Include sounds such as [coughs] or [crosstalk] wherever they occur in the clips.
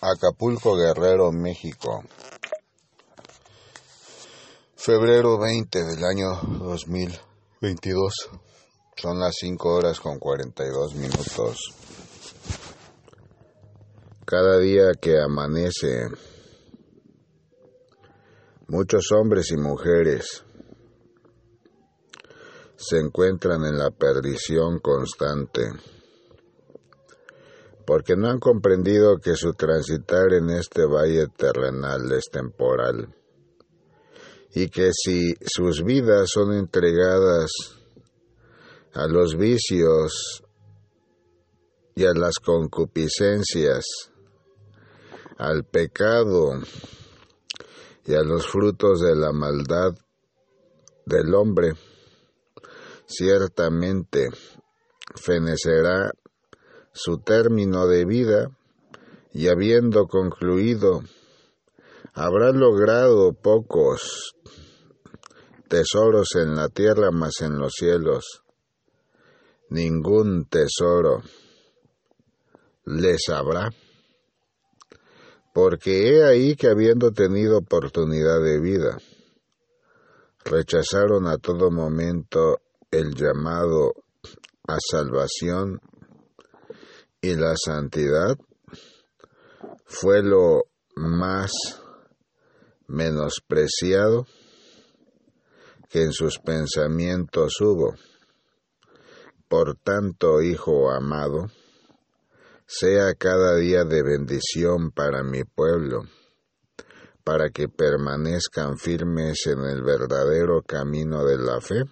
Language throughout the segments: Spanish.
Acapulco Guerrero, México. Febrero 20 del año 2022. Son las 5 horas con 42 minutos. Cada día que amanece, muchos hombres y mujeres se encuentran en la perdición constante porque no han comprendido que su transitar en este valle terrenal es temporal, y que si sus vidas son entregadas a los vicios y a las concupiscencias, al pecado y a los frutos de la maldad del hombre, ciertamente fenecerá su término de vida y habiendo concluido, habrá logrado pocos tesoros en la tierra más en los cielos. Ningún tesoro les habrá. Porque he ahí que habiendo tenido oportunidad de vida, rechazaron a todo momento el llamado a salvación y la santidad fue lo más menospreciado que en sus pensamientos hubo. Por tanto, Hijo amado, sea cada día de bendición para mi pueblo, para que permanezcan firmes en el verdadero camino de la fe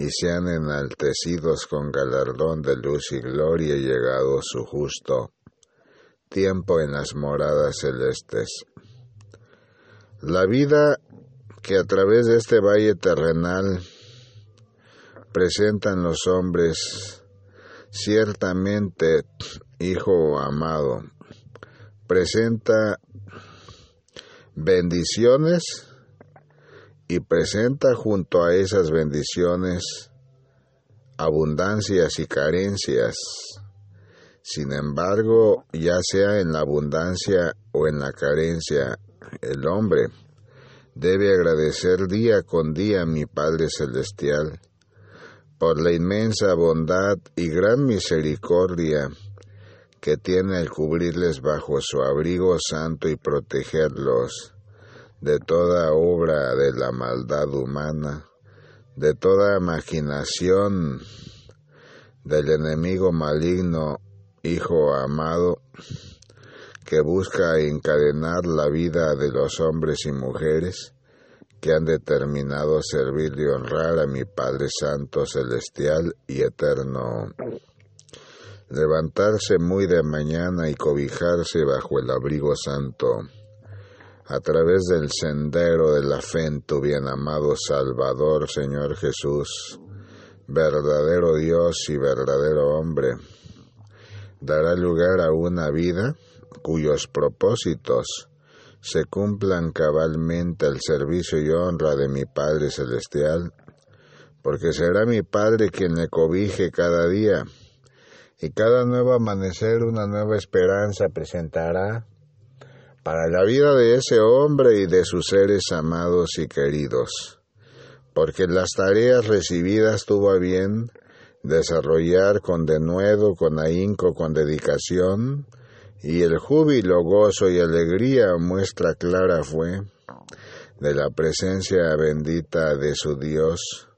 y sean enaltecidos con galardón de luz y gloria llegado su justo tiempo en las moradas celestes. La vida que a través de este valle terrenal presentan los hombres, ciertamente, Hijo amado, presenta bendiciones y presenta junto a esas bendiciones abundancias y carencias. Sin embargo, ya sea en la abundancia o en la carencia, el hombre debe agradecer día con día a mi Padre Celestial por la inmensa bondad y gran misericordia que tiene al cubrirles bajo su abrigo santo y protegerlos de toda obra de la maldad humana, de toda imaginación del enemigo maligno, Hijo amado, que busca encadenar la vida de los hombres y mujeres que han determinado servir y honrar a mi Padre Santo, Celestial y Eterno. Levantarse muy de mañana y cobijarse bajo el abrigo santo a través del sendero de la fe en tu bien amado Salvador, Señor Jesús, verdadero Dios y verdadero hombre, dará lugar a una vida cuyos propósitos se cumplan cabalmente al servicio y honra de mi Padre Celestial, porque será mi Padre quien le cobije cada día, y cada nuevo amanecer una nueva esperanza presentará para la vida de ese hombre y de sus seres amados y queridos, porque las tareas recibidas tuvo a bien desarrollar con denuedo, con ahínco, con dedicación, y el júbilo, gozo y alegría muestra clara fue de la presencia bendita de su Dios,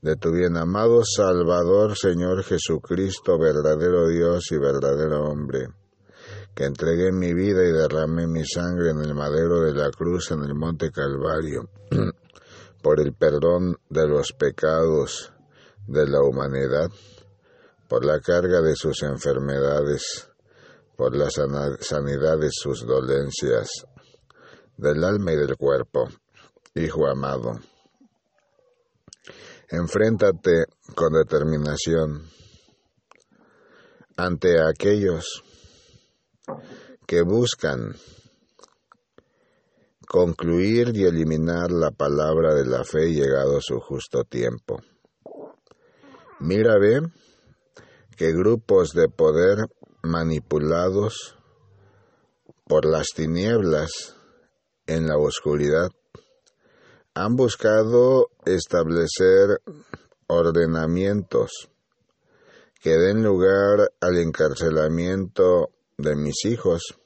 de tu bien amado Salvador, Señor Jesucristo, verdadero Dios y verdadero hombre que entregué mi vida y derramé mi sangre en el madero de la cruz en el monte Calvario, [clears throat] por el perdón de los pecados de la humanidad, por la carga de sus enfermedades, por la sanidad de sus dolencias, del alma y del cuerpo. Hijo amado, enfréntate con determinación ante aquellos que buscan concluir y eliminar la palabra de la fe llegado su justo tiempo. Mira, ve que grupos de poder manipulados por las tinieblas, en la oscuridad, han buscado establecer ordenamientos que den lugar al encarcelamiento de mis hijos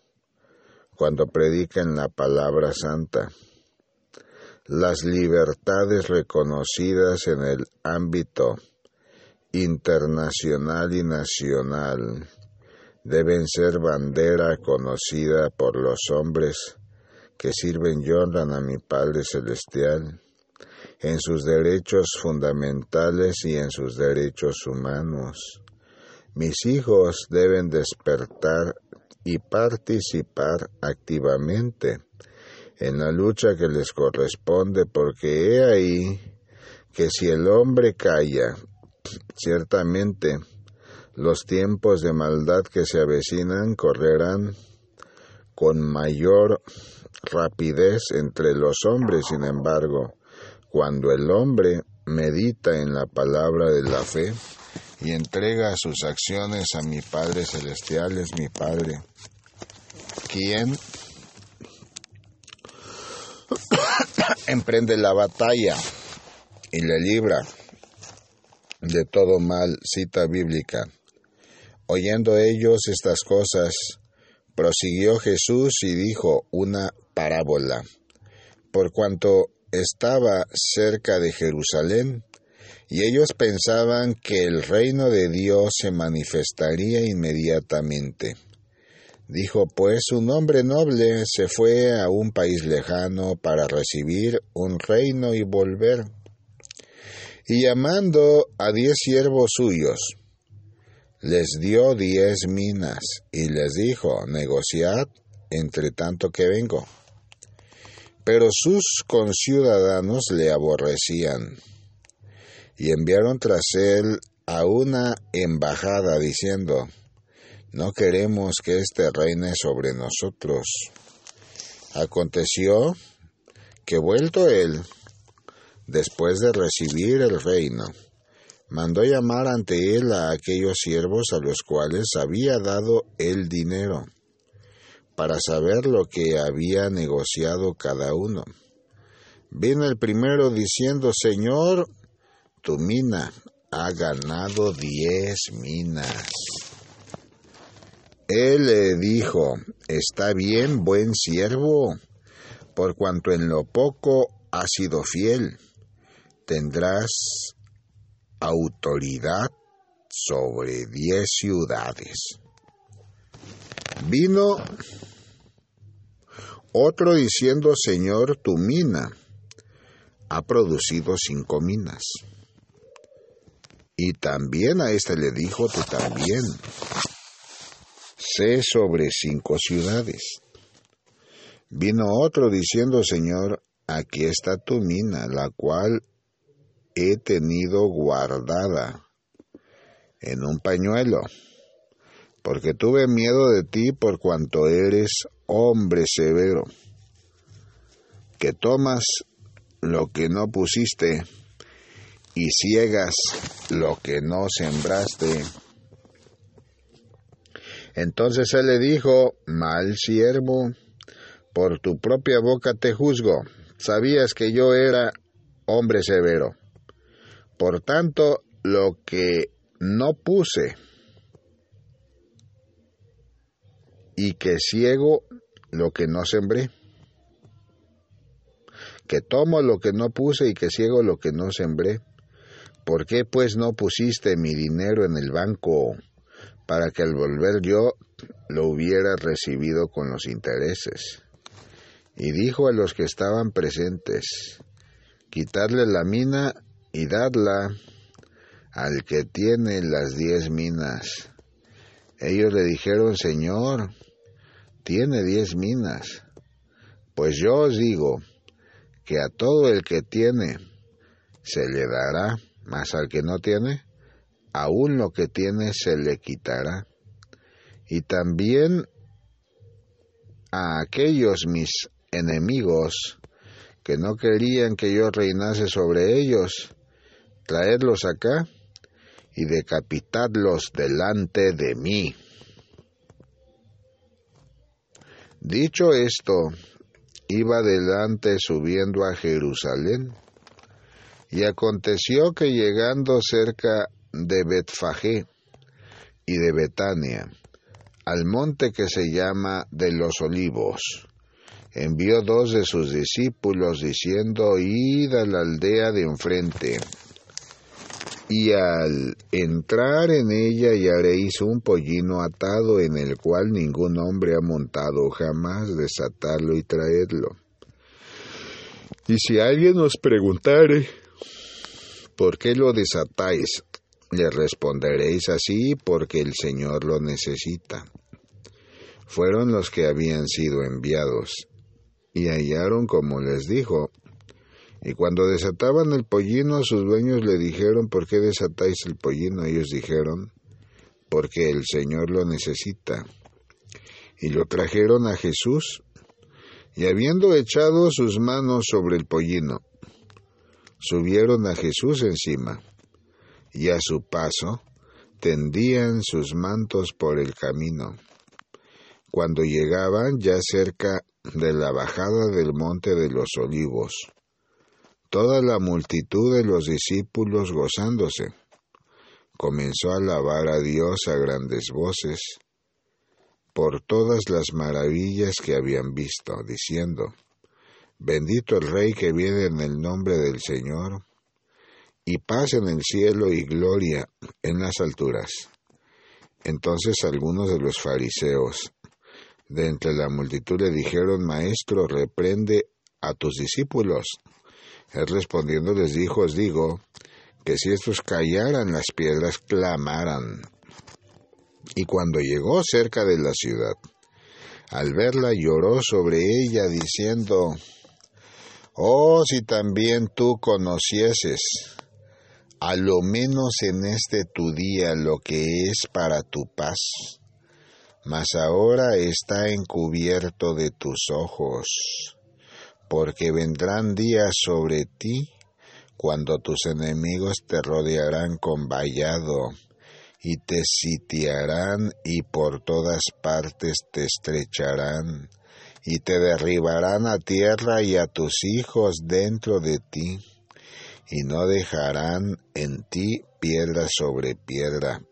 cuando prediquen la palabra santa. Las libertades reconocidas en el ámbito internacional y nacional deben ser bandera conocida por los hombres que sirven y honran a mi Padre Celestial en sus derechos fundamentales y en sus derechos humanos. Mis hijos deben despertar y participar activamente en la lucha que les corresponde, porque he ahí que si el hombre calla, ciertamente los tiempos de maldad que se avecinan correrán con mayor rapidez entre los hombres, sin embargo, cuando el hombre medita en la palabra de la fe y entrega sus acciones a mi Padre Celestial, es mi Padre, quien [coughs] emprende la batalla y le libra de todo mal, cita bíblica. Oyendo ellos estas cosas, prosiguió Jesús y dijo una parábola. Por cuanto estaba cerca de Jerusalén, y ellos pensaban que el reino de Dios se manifestaría inmediatamente. Dijo pues un hombre noble se fue a un país lejano para recibir un reino y volver. Y llamando a diez siervos suyos, les dio diez minas y les dijo, negociad entre tanto que vengo. Pero sus conciudadanos le aborrecían y enviaron tras él a una embajada diciendo, no queremos que éste reine sobre nosotros. Aconteció que vuelto él, después de recibir el reino, mandó llamar ante él a aquellos siervos a los cuales había dado el dinero, para saber lo que había negociado cada uno. Vino el primero diciendo, Señor, tu mina ha ganado diez minas. Él le dijo, Está bien, buen siervo, por cuanto en lo poco has sido fiel, tendrás autoridad sobre diez ciudades. Vino otro diciendo, Señor, tu mina ha producido cinco minas. Y también a éste le dijo, tú también, sé sobre cinco ciudades. Vino otro diciendo, Señor, aquí está tu mina, la cual he tenido guardada en un pañuelo, porque tuve miedo de ti por cuanto eres hombre severo, que tomas lo que no pusiste y ciegas lo que no sembraste. Entonces él le dijo, mal siervo, por tu propia boca te juzgo, sabías que yo era hombre severo por tanto, lo que no puse y que ciego lo que no sembré. Que tomo lo que no puse y que ciego lo que no sembré. ¿Por qué pues no pusiste mi dinero en el banco para que al volver yo lo hubiera recibido con los intereses? Y dijo a los que estaban presentes, quitarle la mina y dadla al que tiene las diez minas. Ellos le dijeron, Señor, tiene diez minas. Pues yo os digo que a todo el que tiene se le dará, mas al que no tiene, aún lo que tiene se le quitará. Y también a aquellos mis enemigos que no querían que yo reinase sobre ellos, traedlos acá y decapitadlos delante de mí. Dicho esto, iba adelante subiendo a Jerusalén, y aconteció que llegando cerca de Betfagé y de Betania, al monte que se llama de los olivos, envió dos de sus discípulos diciendo, id a la aldea de enfrente, y al entrar en ella haréis un pollino atado en el cual ningún hombre ha montado jamás, desatarlo y traerlo. Y si alguien os preguntare, ¿por qué lo desatáis? Le responderéis así, porque el Señor lo necesita. Fueron los que habían sido enviados, y hallaron como les dijo. Y cuando desataban el pollino, sus dueños le dijeron, ¿por qué desatáis el pollino? Ellos dijeron, porque el Señor lo necesita. Y lo trajeron a Jesús, y habiendo echado sus manos sobre el pollino, subieron a Jesús encima, y a su paso tendían sus mantos por el camino. Cuando llegaban ya cerca de la bajada del monte de los olivos, toda la multitud de los discípulos gozándose, comenzó a alabar a Dios a grandes voces por todas las maravillas que habían visto, diciendo, Bendito el Rey que viene en el nombre del Señor, y paz en el cielo y gloria en las alturas. Entonces algunos de los fariseos de entre la multitud le dijeron, Maestro, reprende a tus discípulos. Él respondiendo les dijo, os digo, que si estos callaran las piedras clamaran. Y cuando llegó cerca de la ciudad, al verla lloró sobre ella, diciendo, Oh, si también tú conocieses, a lo menos en este tu día, lo que es para tu paz mas ahora está encubierto de tus ojos, porque vendrán días sobre ti cuando tus enemigos te rodearán con vallado y te sitiarán y por todas partes te estrecharán y te derribarán a tierra y a tus hijos dentro de ti y no dejarán en ti piedra sobre piedra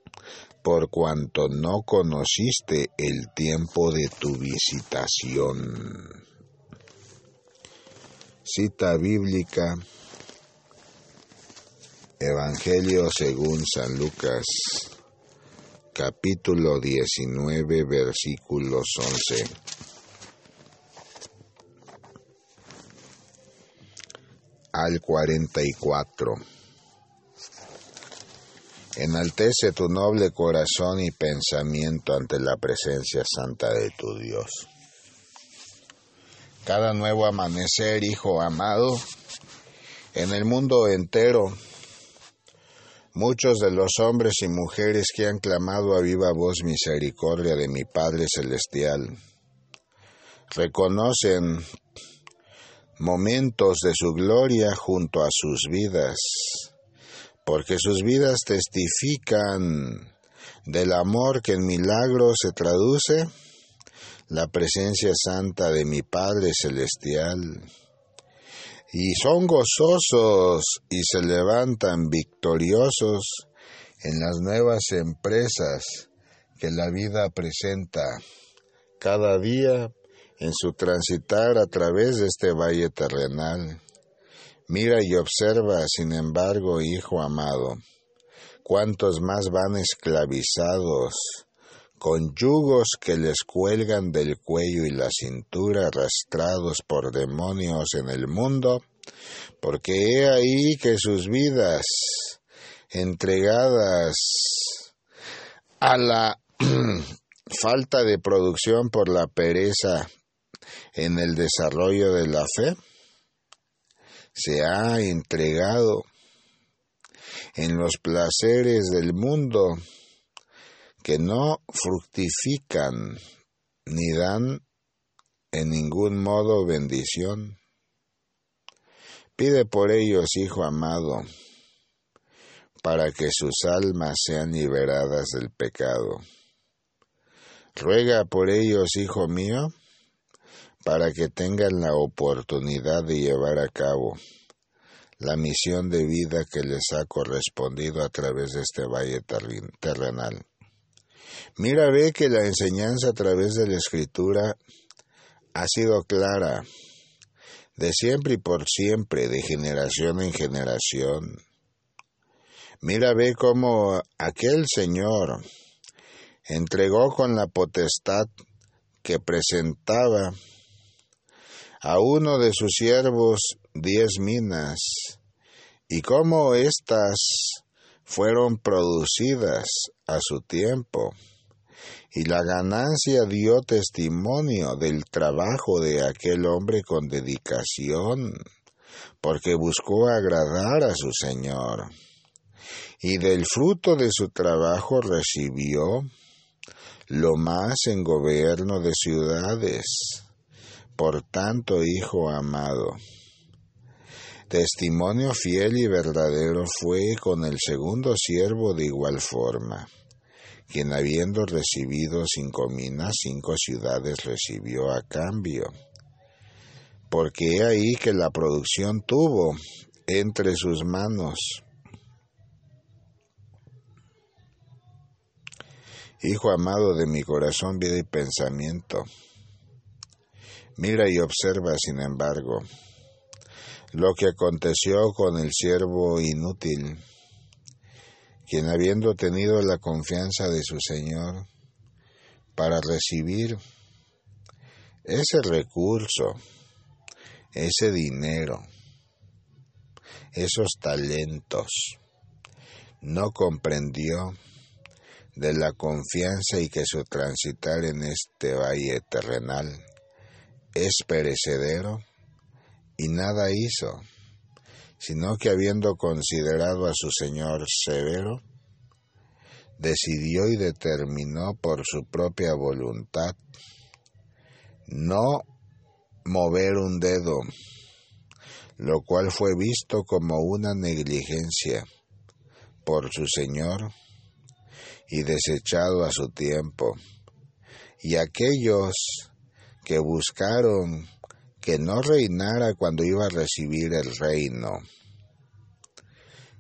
por cuanto no conociste el tiempo de tu visitación. Cita bíblica Evangelio según San Lucas, capítulo 19, versículos 11. Al 44. Enaltece tu noble corazón y pensamiento ante la presencia santa de tu Dios. Cada nuevo amanecer, Hijo amado, en el mundo entero, muchos de los hombres y mujeres que han clamado a viva voz misericordia de mi Padre Celestial, reconocen momentos de su gloria junto a sus vidas porque sus vidas testifican del amor que en milagro se traduce la presencia santa de mi Padre Celestial. Y son gozosos y se levantan victoriosos en las nuevas empresas que la vida presenta cada día en su transitar a través de este valle terrenal. Mira y observa, sin embargo, hijo amado, cuántos más van esclavizados, con yugos que les cuelgan del cuello y la cintura, arrastrados por demonios en el mundo, porque he ahí que sus vidas, entregadas a la [clears throat] falta de producción por la pereza en el desarrollo de la fe, se ha entregado en los placeres del mundo que no fructifican ni dan en ningún modo bendición. Pide por ellos, Hijo amado, para que sus almas sean liberadas del pecado. Ruega por ellos, Hijo mío, para que tengan la oportunidad de llevar a cabo la misión de vida que les ha correspondido a través de este valle terrenal. Mira, ve que la enseñanza a través de la escritura ha sido clara, de siempre y por siempre, de generación en generación. Mira, ve cómo aquel Señor entregó con la potestad que presentaba a uno de sus siervos diez minas, y cómo éstas fueron producidas a su tiempo, y la ganancia dio testimonio del trabajo de aquel hombre con dedicación, porque buscó agradar a su Señor, y del fruto de su trabajo recibió lo más en gobierno de ciudades por tanto, Hijo amado, testimonio fiel y verdadero fue con el segundo siervo de igual forma, quien habiendo recibido cinco minas, cinco ciudades recibió a cambio. Porque he ahí que la producción tuvo entre sus manos. Hijo amado de mi corazón, vida y pensamiento, Mira y observa, sin embargo, lo que aconteció con el siervo inútil, quien habiendo tenido la confianza de su Señor para recibir ese recurso, ese dinero, esos talentos, no comprendió de la confianza y que su transitar en este valle terrenal es perecedero y nada hizo, sino que habiendo considerado a su Señor severo, decidió y determinó por su propia voluntad no mover un dedo, lo cual fue visto como una negligencia por su Señor y desechado a su tiempo. Y aquellos que buscaron que no reinara cuando iba a recibir el reino,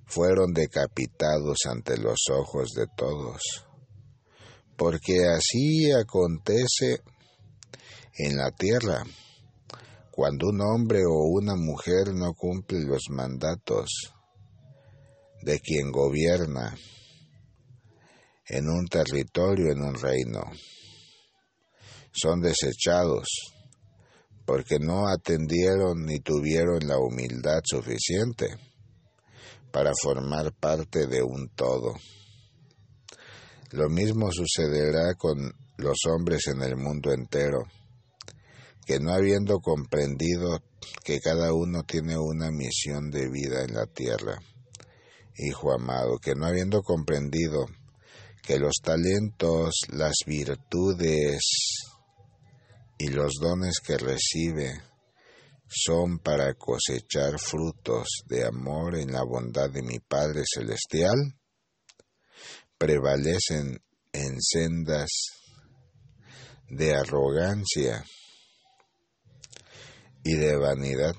fueron decapitados ante los ojos de todos, porque así acontece en la tierra, cuando un hombre o una mujer no cumple los mandatos de quien gobierna en un territorio, en un reino son desechados porque no atendieron ni tuvieron la humildad suficiente para formar parte de un todo. Lo mismo sucederá con los hombres en el mundo entero, que no habiendo comprendido que cada uno tiene una misión de vida en la tierra, Hijo amado, que no habiendo comprendido que los talentos, las virtudes, y los dones que recibe son para cosechar frutos de amor en la bondad de mi Padre Celestial, prevalecen en sendas de arrogancia y de vanidad,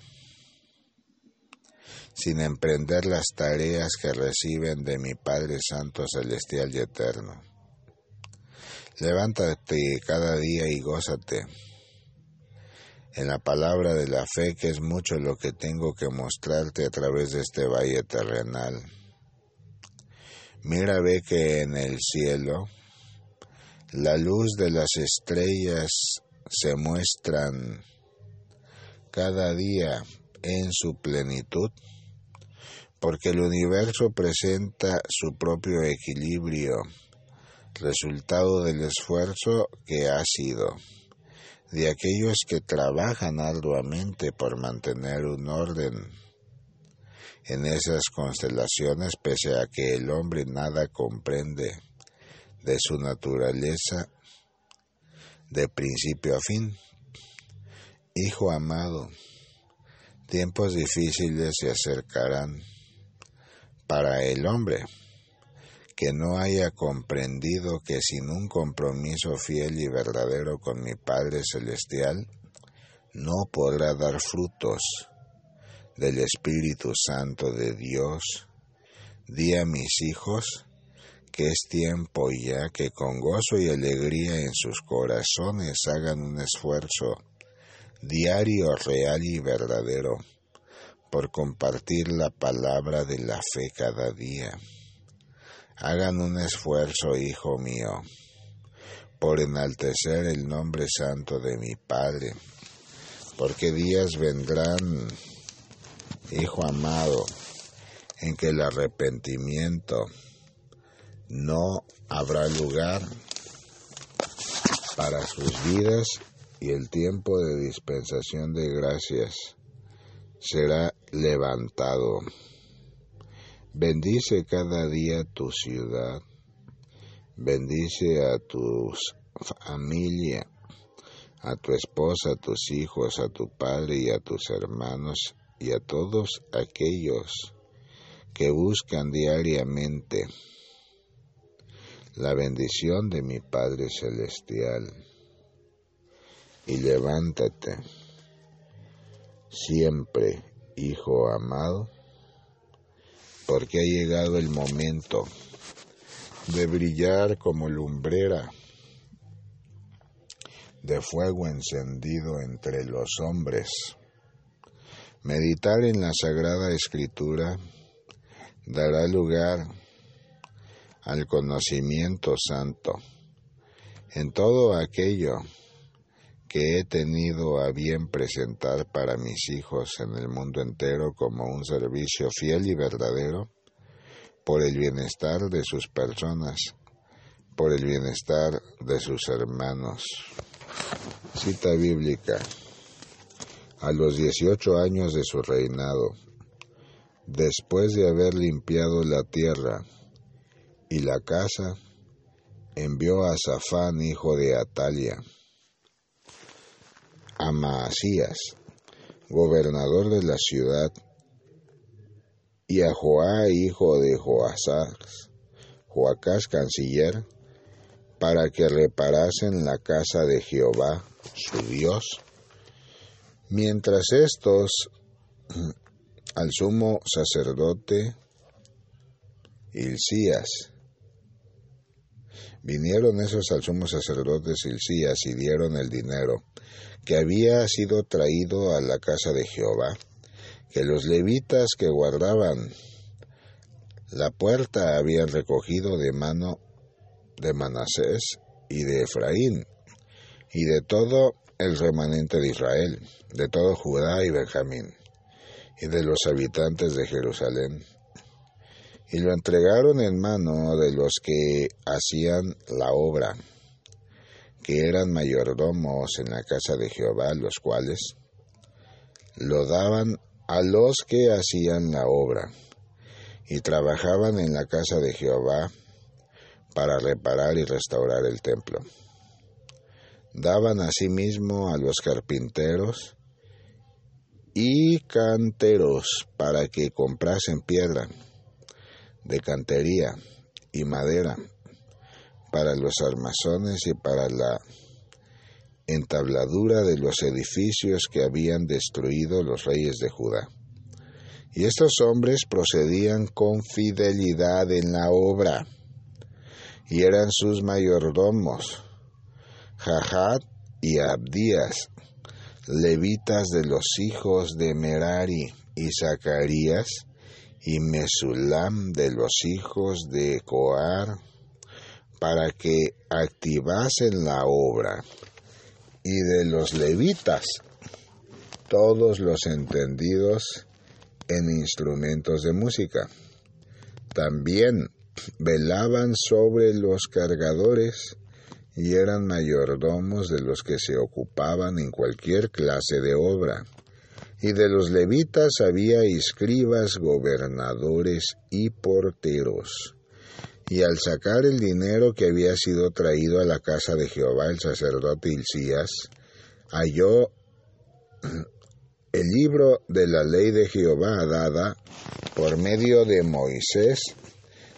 sin emprender las tareas que reciben de mi Padre Santo Celestial y Eterno. Levántate cada día y gózate en la palabra de la fe, que es mucho lo que tengo que mostrarte a través de este valle terrenal. Mira, ve que en el cielo la luz de las estrellas se muestran cada día en su plenitud, porque el universo presenta su propio equilibrio, resultado del esfuerzo que ha sido de aquellos que trabajan arduamente por mantener un orden en esas constelaciones, pese a que el hombre nada comprende de su naturaleza de principio a fin. Hijo amado, tiempos difíciles se acercarán para el hombre que no haya comprendido que sin un compromiso fiel y verdadero con mi Padre Celestial, no podrá dar frutos del Espíritu Santo de Dios. Di a mis hijos que es tiempo ya que con gozo y alegría en sus corazones hagan un esfuerzo diario, real y verdadero por compartir la palabra de la fe cada día. Hagan un esfuerzo, hijo mío, por enaltecer el nombre santo de mi Padre, porque días vendrán, hijo amado, en que el arrepentimiento no habrá lugar para sus vidas y el tiempo de dispensación de gracias será levantado. Bendice cada día tu ciudad, bendice a tu familia, a tu esposa, a tus hijos, a tu padre y a tus hermanos y a todos aquellos que buscan diariamente la bendición de mi Padre Celestial. Y levántate siempre, hijo amado, porque ha llegado el momento de brillar como lumbrera de fuego encendido entre los hombres. Meditar en la Sagrada Escritura dará lugar al conocimiento santo en todo aquello que he tenido a bien presentar para mis hijos en el mundo entero como un servicio fiel y verdadero por el bienestar de sus personas, por el bienestar de sus hermanos. Cita bíblica. A los 18 años de su reinado, después de haber limpiado la tierra y la casa, envió a Safán, hijo de Atalia, a Maasías, gobernador de la ciudad, y a Joá, hijo de Joasás, Joacás, canciller, para que reparasen la casa de Jehová, su Dios. Mientras estos, al sumo sacerdote Hilcías, vinieron esos al sumo sacerdote Hilcías y dieron el dinero que había sido traído a la casa de Jehová, que los levitas que guardaban la puerta habían recogido de mano de Manasés y de Efraín, y de todo el remanente de Israel, de todo Judá y Benjamín, y de los habitantes de Jerusalén, y lo entregaron en mano de los que hacían la obra, que eran mayordomos en la casa de Jehová, los cuales lo daban a los que hacían la obra y trabajaban en la casa de Jehová para reparar y restaurar el templo. Daban asimismo a los carpinteros y canteros para que comprasen piedra de cantería y madera para los armazones y para la entabladura de los edificios que habían destruido los reyes de Judá. Y estos hombres procedían con fidelidad en la obra, y eran sus mayordomos, Jajat y Abdías, levitas de los hijos de Merari, y Zacarías, y Mesulam de los hijos de Coar, para que activasen la obra, y de los levitas, todos los entendidos en instrumentos de música. También velaban sobre los cargadores y eran mayordomos de los que se ocupaban en cualquier clase de obra. Y de los levitas había escribas, gobernadores y porteros. Y al sacar el dinero que había sido traído a la casa de Jehová, el sacerdote Hilcías halló el libro de la ley de Jehová dada por medio de Moisés,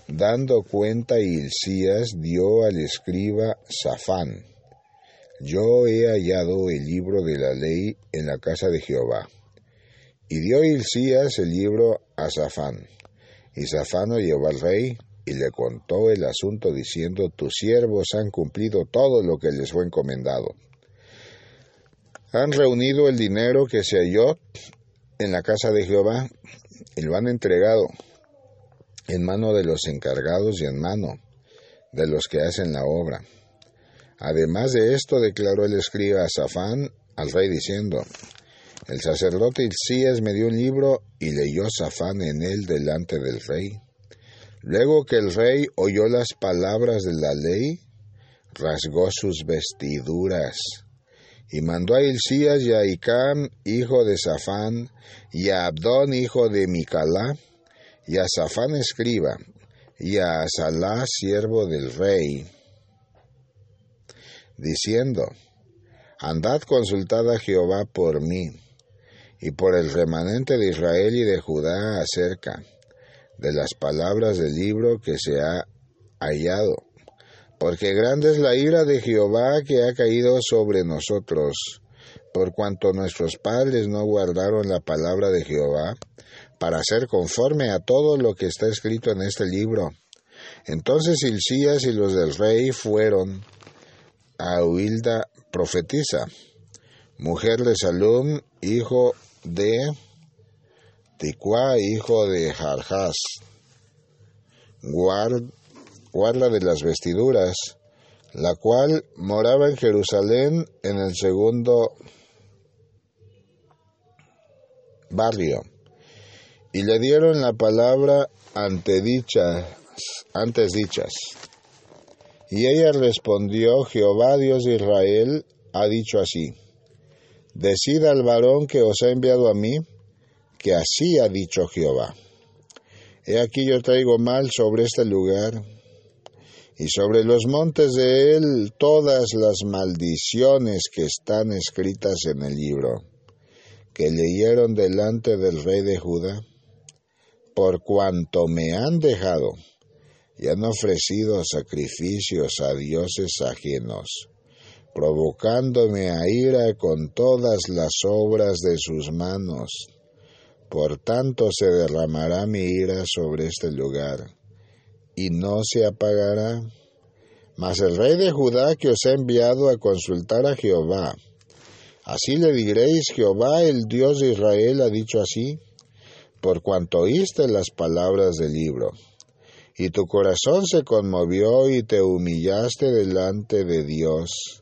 dando cuenta Hilcías dio al escriba Safán, yo he hallado el libro de la ley en la casa de Jehová. Y dio Hilcías el libro a Safán. Y Safán lo llevó al rey y le contó el asunto diciendo, tus siervos han cumplido todo lo que les fue encomendado. Han reunido el dinero que se halló en la casa de Jehová y lo han entregado en mano de los encargados y en mano de los que hacen la obra. Además de esto, declaró el escriba Safán al rey diciendo, el sacerdote Hilcías me dio un libro y leyó Safán en él delante del rey. Luego que el rey oyó las palabras de la ley, rasgó sus vestiduras y mandó a Hilcías y a Icam, hijo de Safán, y a Abdón, hijo de Micalá, y a Safán escriba, y a Asalá, siervo del rey, diciendo, Andad consultad a Jehová por mí, y por el remanente de Israel y de Judá acerca de las palabras del libro que se ha hallado, porque grande es la ira de Jehová que ha caído sobre nosotros, por cuanto nuestros padres no guardaron la palabra de Jehová, para ser conforme a todo lo que está escrito en este libro. Entonces Hilcías y los del rey fueron a Huilda profetiza, mujer de Salum, hijo de Ticuá, hijo de Jarjas, guarda de las vestiduras, la cual moraba en Jerusalén en el segundo barrio. Y le dieron la palabra ante dichas, antes dichas. Y ella respondió, Jehová Dios de Israel ha dicho así, decida al varón que os ha enviado a mí, que así ha dicho Jehová. He aquí yo traigo mal sobre este lugar y sobre los montes de él todas las maldiciones que están escritas en el libro, que leyeron delante del rey de Judá, por cuanto me han dejado y han ofrecido sacrificios a dioses ajenos, provocándome a ira con todas las obras de sus manos. Por tanto se derramará mi ira sobre este lugar, y no se apagará. Mas el rey de Judá que os ha enviado a consultar a Jehová, así le diréis, Jehová el Dios de Israel ha dicho así, por cuanto oíste las palabras del libro y tu corazón se conmovió y te humillaste delante de Dios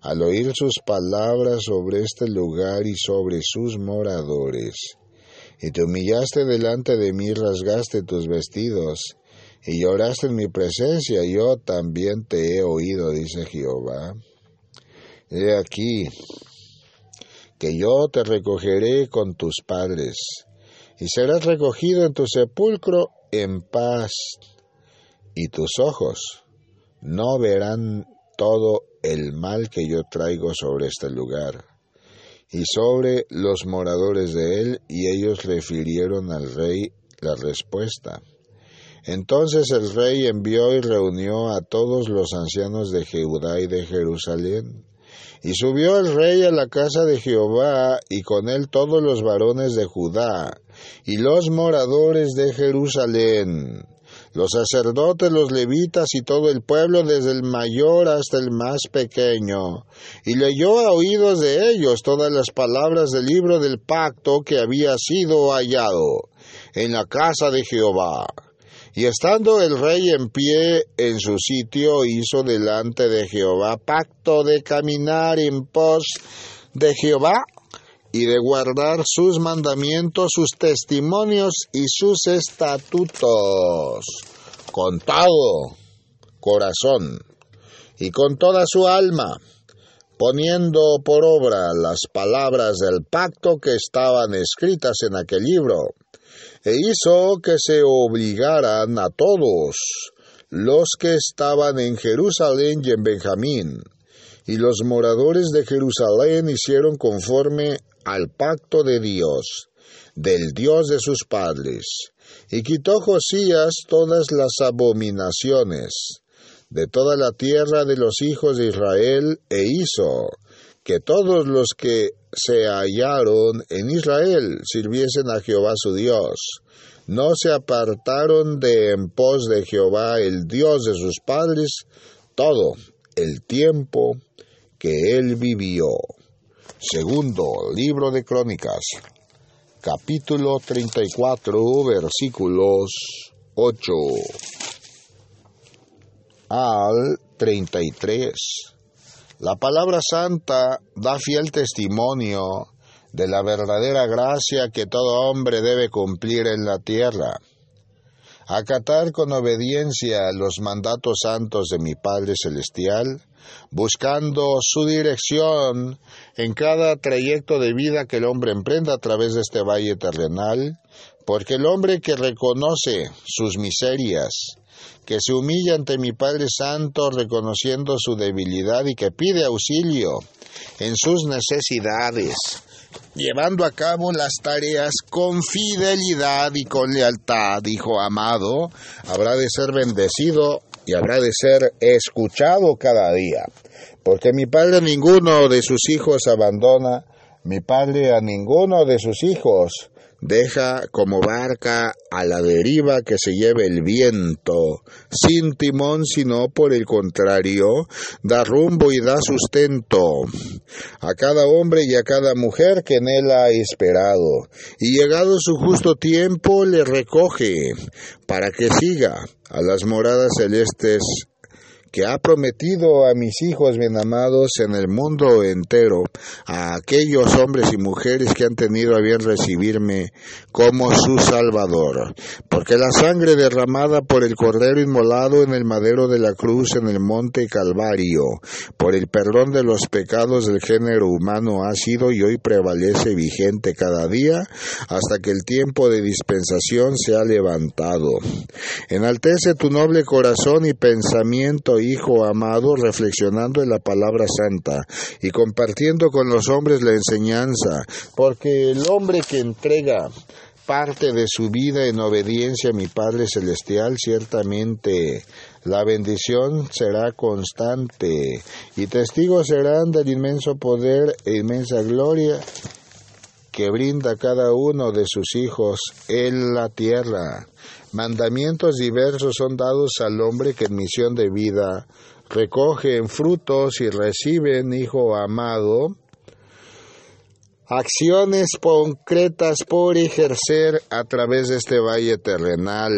al oír sus palabras sobre este lugar y sobre sus moradores. Y te humillaste delante de mí, rasgaste tus vestidos, y lloraste en mi presencia, yo también te he oído, dice Jehová. He aquí que yo te recogeré con tus padres, y serás recogido en tu sepulcro en paz, y tus ojos no verán todo el mal que yo traigo sobre este lugar y sobre los moradores de él, y ellos refirieron al rey la respuesta. Entonces el rey envió y reunió a todos los ancianos de Judá y de Jerusalén, y subió el rey a la casa de Jehová, y con él todos los varones de Judá, y los moradores de Jerusalén, los sacerdotes, los levitas y todo el pueblo, desde el mayor hasta el más pequeño, y leyó a oídos de ellos todas las palabras del libro del pacto que había sido hallado en la casa de Jehová. Y estando el rey en pie en su sitio, hizo delante de Jehová pacto de caminar en pos de Jehová y de guardar sus mandamientos, sus testimonios y sus estatutos, con todo corazón y con toda su alma, poniendo por obra las palabras del pacto que estaban escritas en aquel libro, e hizo que se obligaran a todos los que estaban en Jerusalén y en Benjamín, y los moradores de Jerusalén hicieron conforme al pacto de Dios, del Dios de sus padres, y quitó Josías todas las abominaciones de toda la tierra de los hijos de Israel e hizo que todos los que se hallaron en Israel sirviesen a Jehová su Dios. No se apartaron de en pos de Jehová el Dios de sus padres todo el tiempo que él vivió. Segundo libro de Crónicas, capítulo 34, versículos 8 al 33. La palabra santa da fiel testimonio de la verdadera gracia que todo hombre debe cumplir en la tierra. Acatar con obediencia los mandatos santos de mi Padre Celestial, buscando su dirección en cada trayecto de vida que el hombre emprenda a través de este valle terrenal, porque el hombre que reconoce sus miserias, que se humilla ante mi Padre Santo reconociendo su debilidad y que pide auxilio en sus necesidades, llevando a cabo las tareas con fidelidad y con lealtad, hijo amado, habrá de ser bendecido y habrá de ser escuchado cada día. Porque mi Padre a ninguno de sus hijos abandona, mi Padre a ninguno de sus hijos deja como barca a la deriva que se lleve el viento, sin timón, sino por el contrario, da rumbo y da sustento a cada hombre y a cada mujer que en él ha esperado, y llegado su justo tiempo le recoge para que siga a las moradas celestes que ha prometido a mis hijos bien amados en el mundo entero, a aquellos hombres y mujeres que han tenido a bien recibirme como su Salvador. Porque la sangre derramada por el Cordero inmolado en el madero de la cruz en el monte Calvario, por el perdón de los pecados del género humano ha sido y hoy prevalece vigente cada día hasta que el tiempo de dispensación se ha levantado. Enaltece tu noble corazón y pensamiento Hijo amado, reflexionando en la palabra santa y compartiendo con los hombres la enseñanza, porque el hombre que entrega parte de su vida en obediencia a mi Padre Celestial, ciertamente la bendición será constante y testigos serán del inmenso poder e inmensa gloria que brinda cada uno de sus hijos en la tierra. Mandamientos diversos son dados al hombre que en misión de vida recogen frutos y reciben, hijo amado, acciones concretas por ejercer a través de este valle terrenal.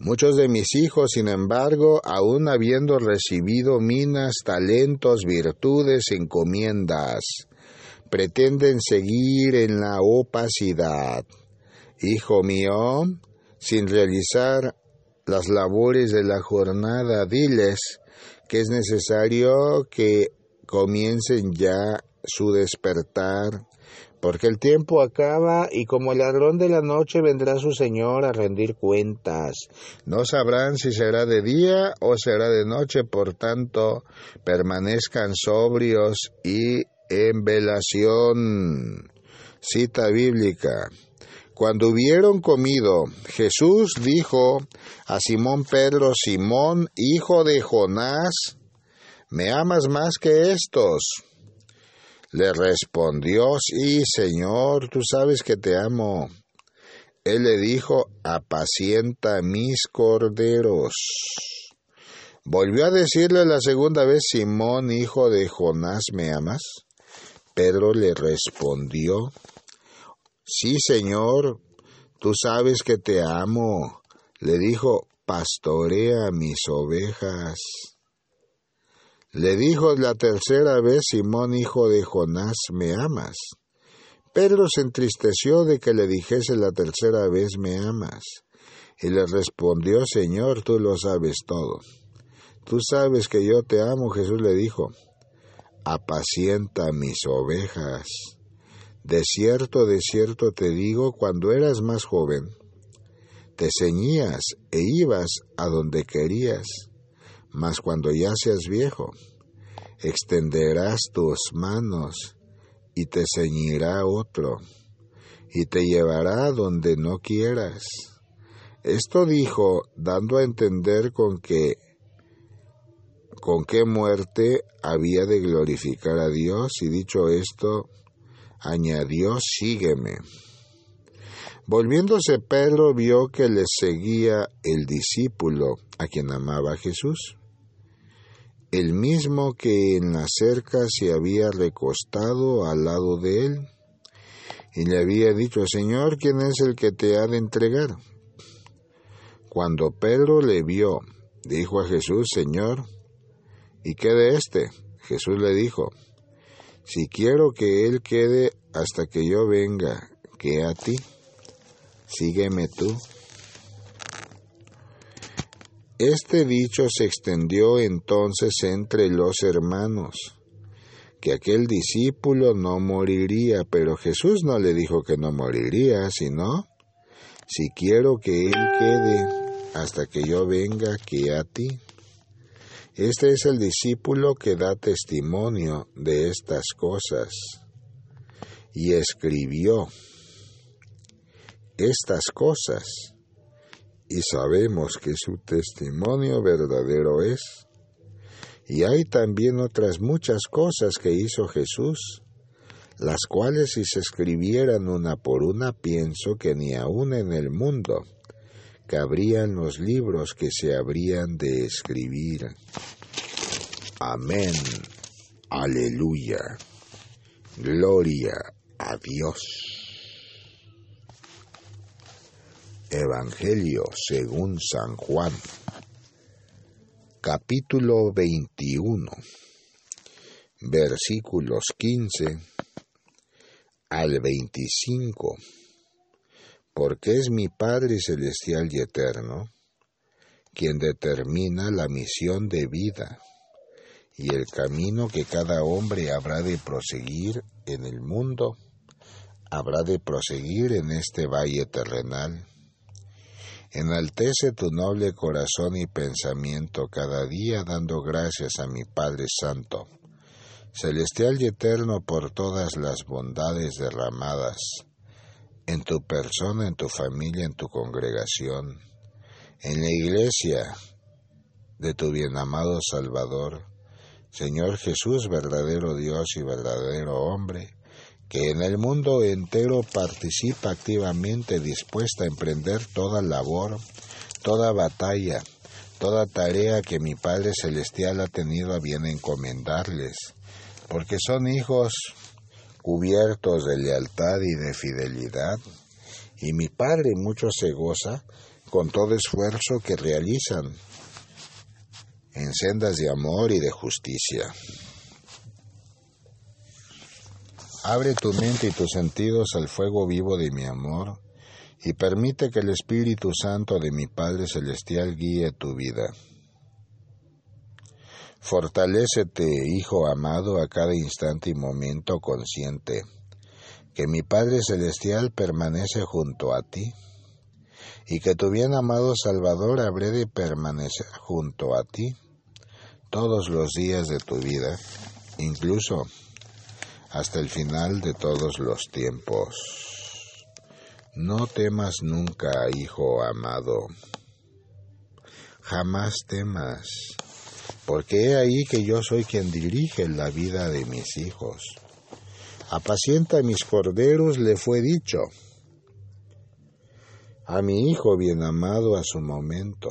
Muchos de mis hijos, sin embargo, aun habiendo recibido minas, talentos, virtudes, encomiendas, pretenden seguir en la opacidad Hijo mío, sin realizar las labores de la jornada, diles que es necesario que comiencen ya su despertar, porque el tiempo acaba y como el ladrón de la noche vendrá su Señor a rendir cuentas. No sabrán si será de día o será de noche, por tanto, permanezcan sobrios y en velación. Cita bíblica. Cuando hubieron comido, Jesús dijo a Simón Pedro, Simón, hijo de Jonás, ¿me amas más que estos? Le respondió, sí, Señor, tú sabes que te amo. Él le dijo, apacienta mis corderos. Volvió a decirle la segunda vez, Simón, hijo de Jonás, ¿me amas? Pedro le respondió, Sí, Señor, tú sabes que te amo. Le dijo, pastorea mis ovejas. Le dijo la tercera vez Simón, hijo de Jonás, ¿me amas? Pedro se entristeció de que le dijese la tercera vez, ¿me amas? Y le respondió, Señor, tú lo sabes todo. Tú sabes que yo te amo, Jesús le dijo, apacienta mis ovejas. De cierto, de cierto te digo, cuando eras más joven, te ceñías e ibas a donde querías, mas cuando ya seas viejo, extenderás tus manos y te ceñirá otro, y te llevará donde no quieras. Esto dijo, dando a entender con que con qué muerte había de glorificar a Dios, y dicho esto, añadió, sígueme. Volviéndose Pedro vio que le seguía el discípulo a quien amaba Jesús, el mismo que en la cerca se había recostado al lado de él, y le había dicho, Señor, ¿quién es el que te ha de entregar? Cuando Pedro le vio, dijo a Jesús, Señor, ¿y qué de éste? Jesús le dijo, si quiero que él quede hasta que yo venga, ¿qué a ti? Sígueme tú. Este dicho se extendió entonces entre los hermanos, que aquel discípulo no moriría, pero Jesús no le dijo que no moriría, sino, si quiero que él quede hasta que yo venga que a ti. Este es el discípulo que da testimonio de estas cosas. Y escribió estas cosas. Y sabemos que su testimonio verdadero es. Y hay también otras muchas cosas que hizo Jesús, las cuales si se escribieran una por una pienso que ni aun en el mundo cabrían los libros que se habrían de escribir. Amén. Aleluya. Gloria a Dios. Evangelio según San Juan. Capítulo 21. Versículos 15 al 25 porque es mi Padre Celestial y Eterno quien determina la misión de vida y el camino que cada hombre habrá de proseguir en el mundo, habrá de proseguir en este valle terrenal. Enaltece tu noble corazón y pensamiento cada día dando gracias a mi Padre Santo, celestial y eterno por todas las bondades derramadas en tu persona, en tu familia, en tu congregación, en la iglesia de tu bien amado Salvador, Señor Jesús, verdadero Dios y verdadero hombre, que en el mundo entero participa activamente dispuesta a emprender toda labor, toda batalla, toda tarea que mi Padre Celestial ha tenido a bien encomendarles, porque son hijos cubiertos de lealtad y de fidelidad, y mi Padre mucho se goza con todo esfuerzo que realizan en sendas de amor y de justicia. Abre tu mente y tus sentidos al fuego vivo de mi amor y permite que el Espíritu Santo de mi Padre Celestial guíe tu vida. Fortalécete, Hijo amado, a cada instante y momento consciente, que mi Padre Celestial permanece junto a ti, y que tu bien amado Salvador habré de permanecer junto a ti todos los días de tu vida, incluso hasta el final de todos los tiempos. No temas nunca, Hijo amado, jamás temas porque he ahí que yo soy quien dirige la vida de mis hijos. Apacienta mis corderos, le fue dicho. A mi hijo bien amado a su momento.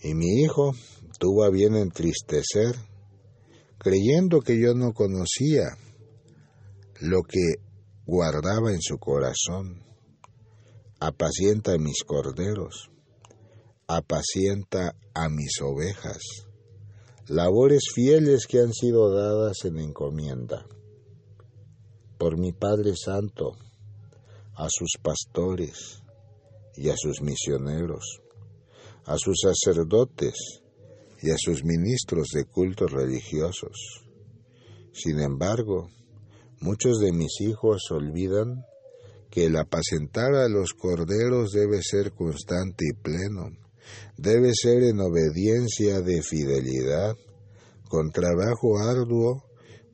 Y mi hijo tuvo a bien entristecer, creyendo que yo no conocía lo que guardaba en su corazón. Apacienta mis corderos apacienta a mis ovejas, labores fieles que han sido dadas en encomienda. Por mi Padre Santo, a sus pastores y a sus misioneros, a sus sacerdotes y a sus ministros de cultos religiosos. Sin embargo, muchos de mis hijos olvidan que el apacentar a los corderos debe ser constante y pleno, debe ser en obediencia de fidelidad, con trabajo arduo,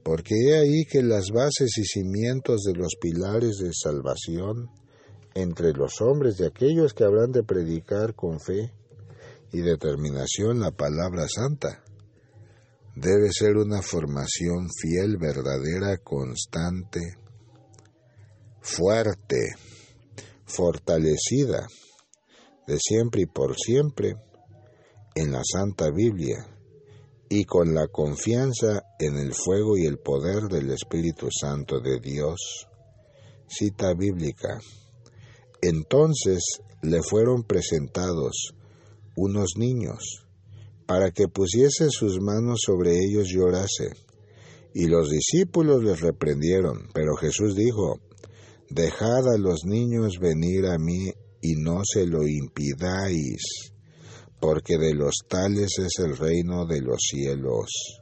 porque he ahí que las bases y cimientos de los pilares de salvación entre los hombres de aquellos que habrán de predicar con fe y determinación la palabra santa. Debe ser una formación fiel, verdadera, constante, fuerte, fortalecida, de siempre y por siempre, en la Santa Biblia y con la confianza en el fuego y el poder del Espíritu Santo de Dios. Cita bíblica. Entonces le fueron presentados unos niños, para que pusiese sus manos sobre ellos y orase. Y los discípulos les reprendieron, pero Jesús dijo, Dejad a los niños venir a mí y no se lo impidáis, porque de los tales es el reino de los cielos.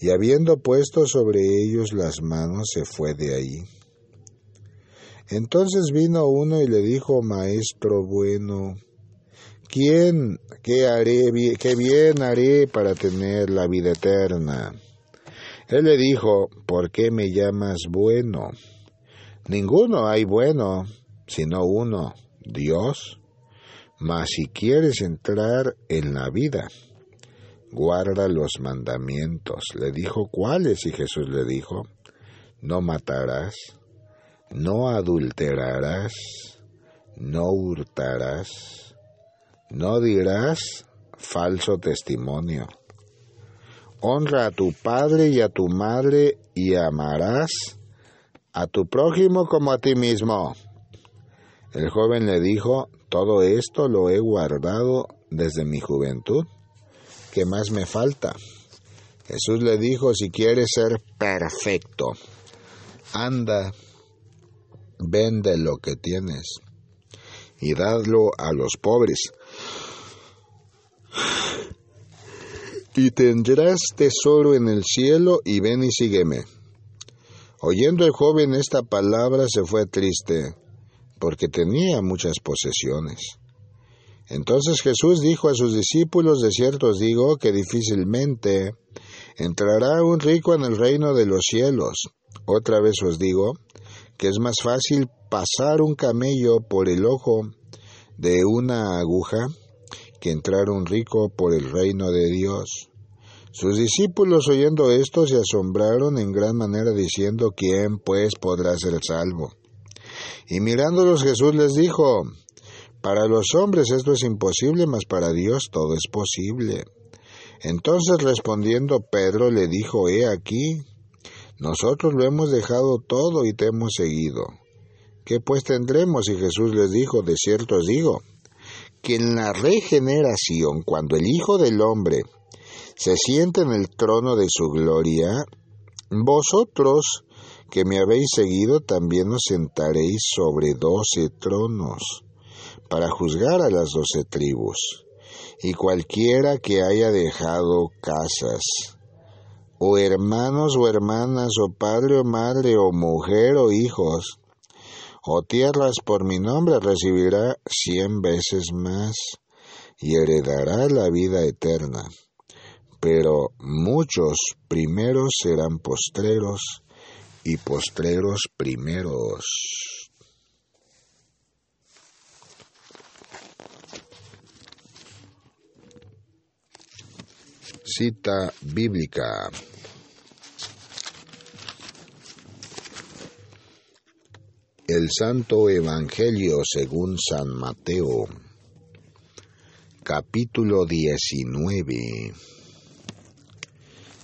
Y habiendo puesto sobre ellos las manos, se fue de ahí. Entonces vino uno y le dijo, Maestro bueno, ¿quién, qué haré, qué bien haré para tener la vida eterna? Él le dijo, ¿por qué me llamas bueno? Ninguno hay bueno, sino uno, Dios. Mas si quieres entrar en la vida, guarda los mandamientos. Le dijo, ¿cuáles? Y Jesús le dijo, no matarás, no adulterarás, no hurtarás, no dirás falso testimonio. Honra a tu padre y a tu madre y amarás a tu prójimo como a ti mismo. El joven le dijo, todo esto lo he guardado desde mi juventud. ¿Qué más me falta? Jesús le dijo, si quieres ser perfecto, anda vende lo que tienes y dadlo a los pobres. Y tendrás tesoro en el cielo y ven y sígueme. Oyendo el joven esta palabra se fue triste, porque tenía muchas posesiones. Entonces Jesús dijo a sus discípulos, de cierto os digo que difícilmente entrará un rico en el reino de los cielos. Otra vez os digo que es más fácil pasar un camello por el ojo de una aguja que entrar un rico por el reino de Dios. Sus discípulos oyendo esto se asombraron en gran manera diciendo, ¿quién pues podrá ser salvo? Y mirándolos Jesús les dijo, para los hombres esto es imposible, mas para Dios todo es posible. Entonces respondiendo Pedro le dijo, He aquí, nosotros lo hemos dejado todo y te hemos seguido. ¿Qué pues tendremos? Y Jesús les dijo, de cierto os digo, que en la regeneración, cuando el Hijo del Hombre se siente en el trono de su gloria, vosotros que me habéis seguido también os sentaréis sobre doce tronos, para juzgar a las doce tribus. Y cualquiera que haya dejado casas, o hermanos o hermanas, o padre o madre, o mujer o hijos, o tierras por mi nombre, recibirá cien veces más y heredará la vida eterna. Pero muchos primeros serán postreros y postreros primeros. Cita bíblica. El Santo Evangelio según San Mateo, capítulo 19,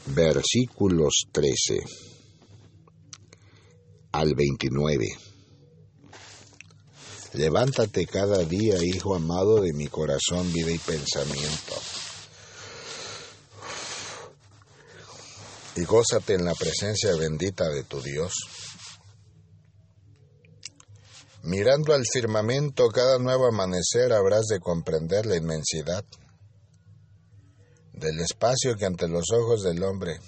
versículos 13 al 29. Levántate cada día, Hijo amado de mi corazón, vida y pensamiento. Y gózate en la presencia bendita de tu Dios Mirando al firmamento cada nuevo amanecer habrás de comprender la inmensidad del espacio que ante los ojos del hombre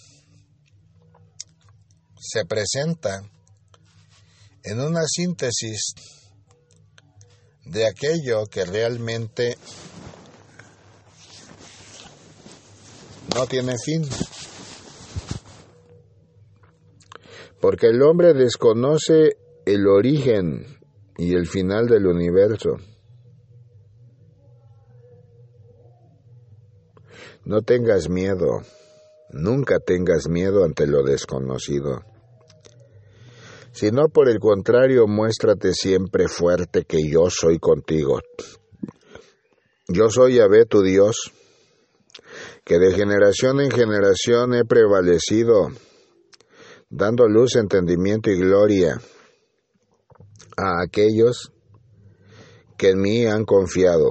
se presenta en una síntesis de aquello que realmente no tiene fin. Porque el hombre desconoce el origen y el final del universo. No tengas miedo, nunca tengas miedo ante lo desconocido, sino por el contrario muéstrate siempre fuerte que yo soy contigo. Yo soy Yahvé tu Dios, que de generación en generación he prevalecido, dando luz, entendimiento y gloria a aquellos que en mí han confiado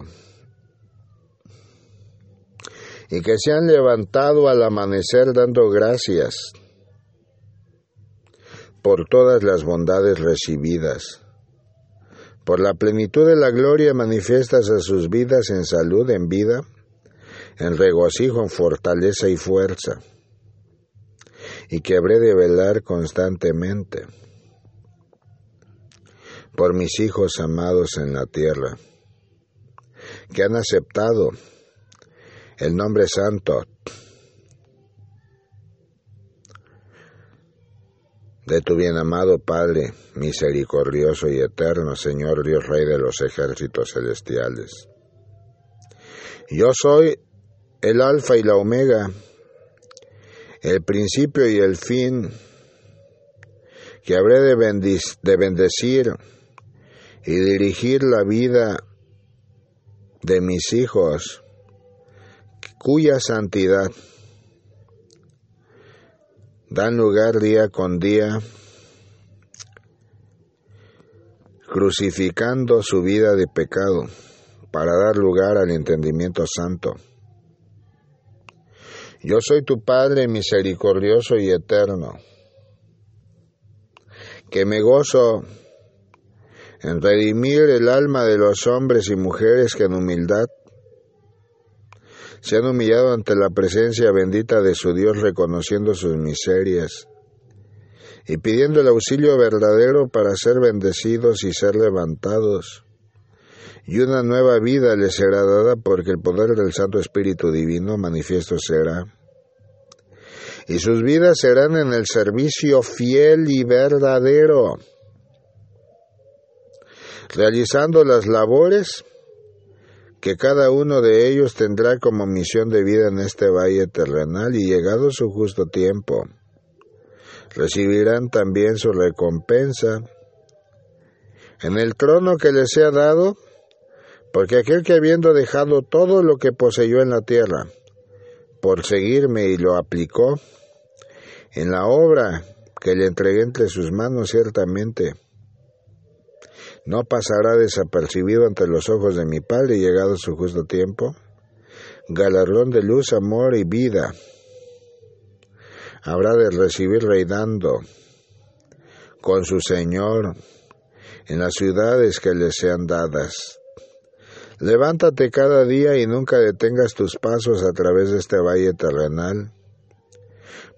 y que se han levantado al amanecer dando gracias por todas las bondades recibidas, por la plenitud de la gloria manifiestas a sus vidas en salud, en vida, en regocijo, en fortaleza y fuerza, y que habré de velar constantemente por mis hijos amados en la tierra, que han aceptado el nombre santo de tu bien amado Padre, misericordioso y eterno Señor Dios Rey de los ejércitos celestiales. Yo soy el Alfa y la Omega, el principio y el fin, que habré de, de bendecir y dirigir la vida de mis hijos, cuya santidad dan lugar día con día, crucificando su vida de pecado para dar lugar al entendimiento santo. Yo soy tu Padre misericordioso y eterno, que me gozo en redimir el alma de los hombres y mujeres que en humildad se han humillado ante la presencia bendita de su Dios reconociendo sus miserias y pidiendo el auxilio verdadero para ser bendecidos y ser levantados. Y una nueva vida les será dada porque el poder del Santo Espíritu Divino manifiesto será. Y sus vidas serán en el servicio fiel y verdadero realizando las labores que cada uno de ellos tendrá como misión de vida en este valle terrenal y llegado su justo tiempo, recibirán también su recompensa. En el trono que les sea dado, porque aquel que habiendo dejado todo lo que poseyó en la tierra, por seguirme y lo aplicó, en la obra que le entregué entre sus manos ciertamente, no pasará desapercibido ante los ojos de mi Padre llegado su justo tiempo. Galardón de luz, amor y vida. Habrá de recibir reinando con su Señor en las ciudades que le sean dadas. Levántate cada día y nunca detengas tus pasos a través de este valle terrenal.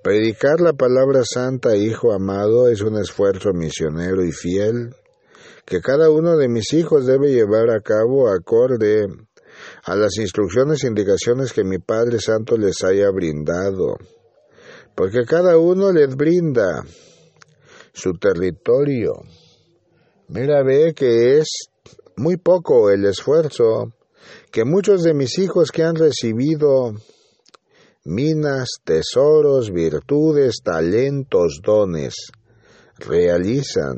Predicar la palabra santa, Hijo amado, es un esfuerzo misionero y fiel que cada uno de mis hijos debe llevar a cabo acorde a las instrucciones e indicaciones que mi Padre Santo les haya brindado, porque cada uno les brinda su territorio. Mira, ve que es muy poco el esfuerzo que muchos de mis hijos que han recibido minas, tesoros, virtudes, talentos, dones, realizan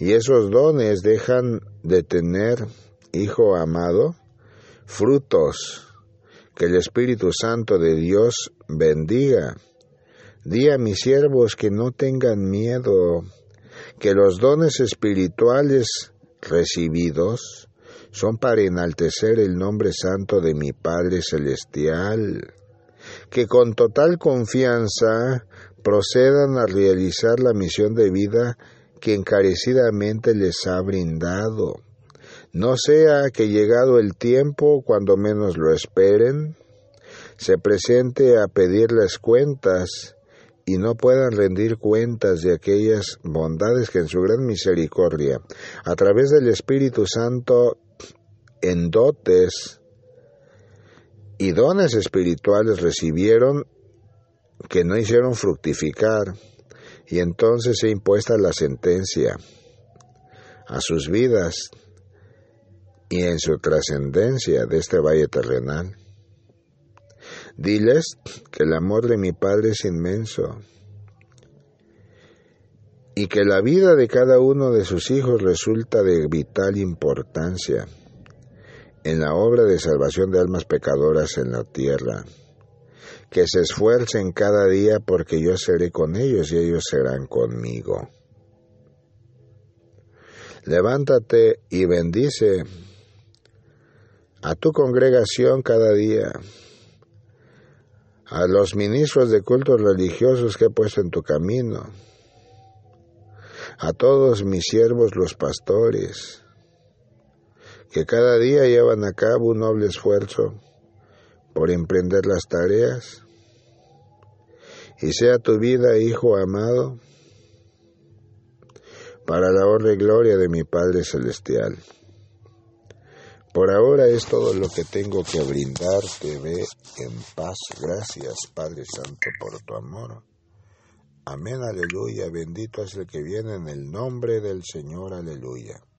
y esos dones dejan de tener, Hijo amado, frutos que el Espíritu Santo de Dios bendiga. Di a mis siervos que no tengan miedo, que los dones espirituales recibidos son para enaltecer el nombre santo de mi Padre Celestial, que con total confianza procedan a realizar la misión de vida que encarecidamente les ha brindado. No sea que llegado el tiempo, cuando menos lo esperen, se presente a pedirles cuentas y no puedan rendir cuentas de aquellas bondades que en su gran misericordia, a través del Espíritu Santo, en dotes y dones espirituales recibieron que no hicieron fructificar y entonces se impuesta la sentencia. a sus vidas y en su trascendencia de este valle terrenal. Diles que el amor de mi Padre es inmenso y que la vida de cada uno de sus hijos resulta de vital importancia en la obra de salvación de almas pecadoras en la tierra. Que se esfuercen cada día porque yo seré con ellos y ellos serán conmigo. Levántate y bendice a tu congregación cada día, a los ministros de cultos religiosos que he puesto en tu camino, a todos mis siervos los pastores, que cada día llevan a cabo un noble esfuerzo por emprender las tareas, y sea tu vida, Hijo amado, para la honra y gloria de mi Padre Celestial. Por ahora es todo lo que tengo que brindarte. Ve en paz. Gracias, Padre Santo, por tu amor. Amén, aleluya. Bendito es el que viene en el nombre del Señor, aleluya.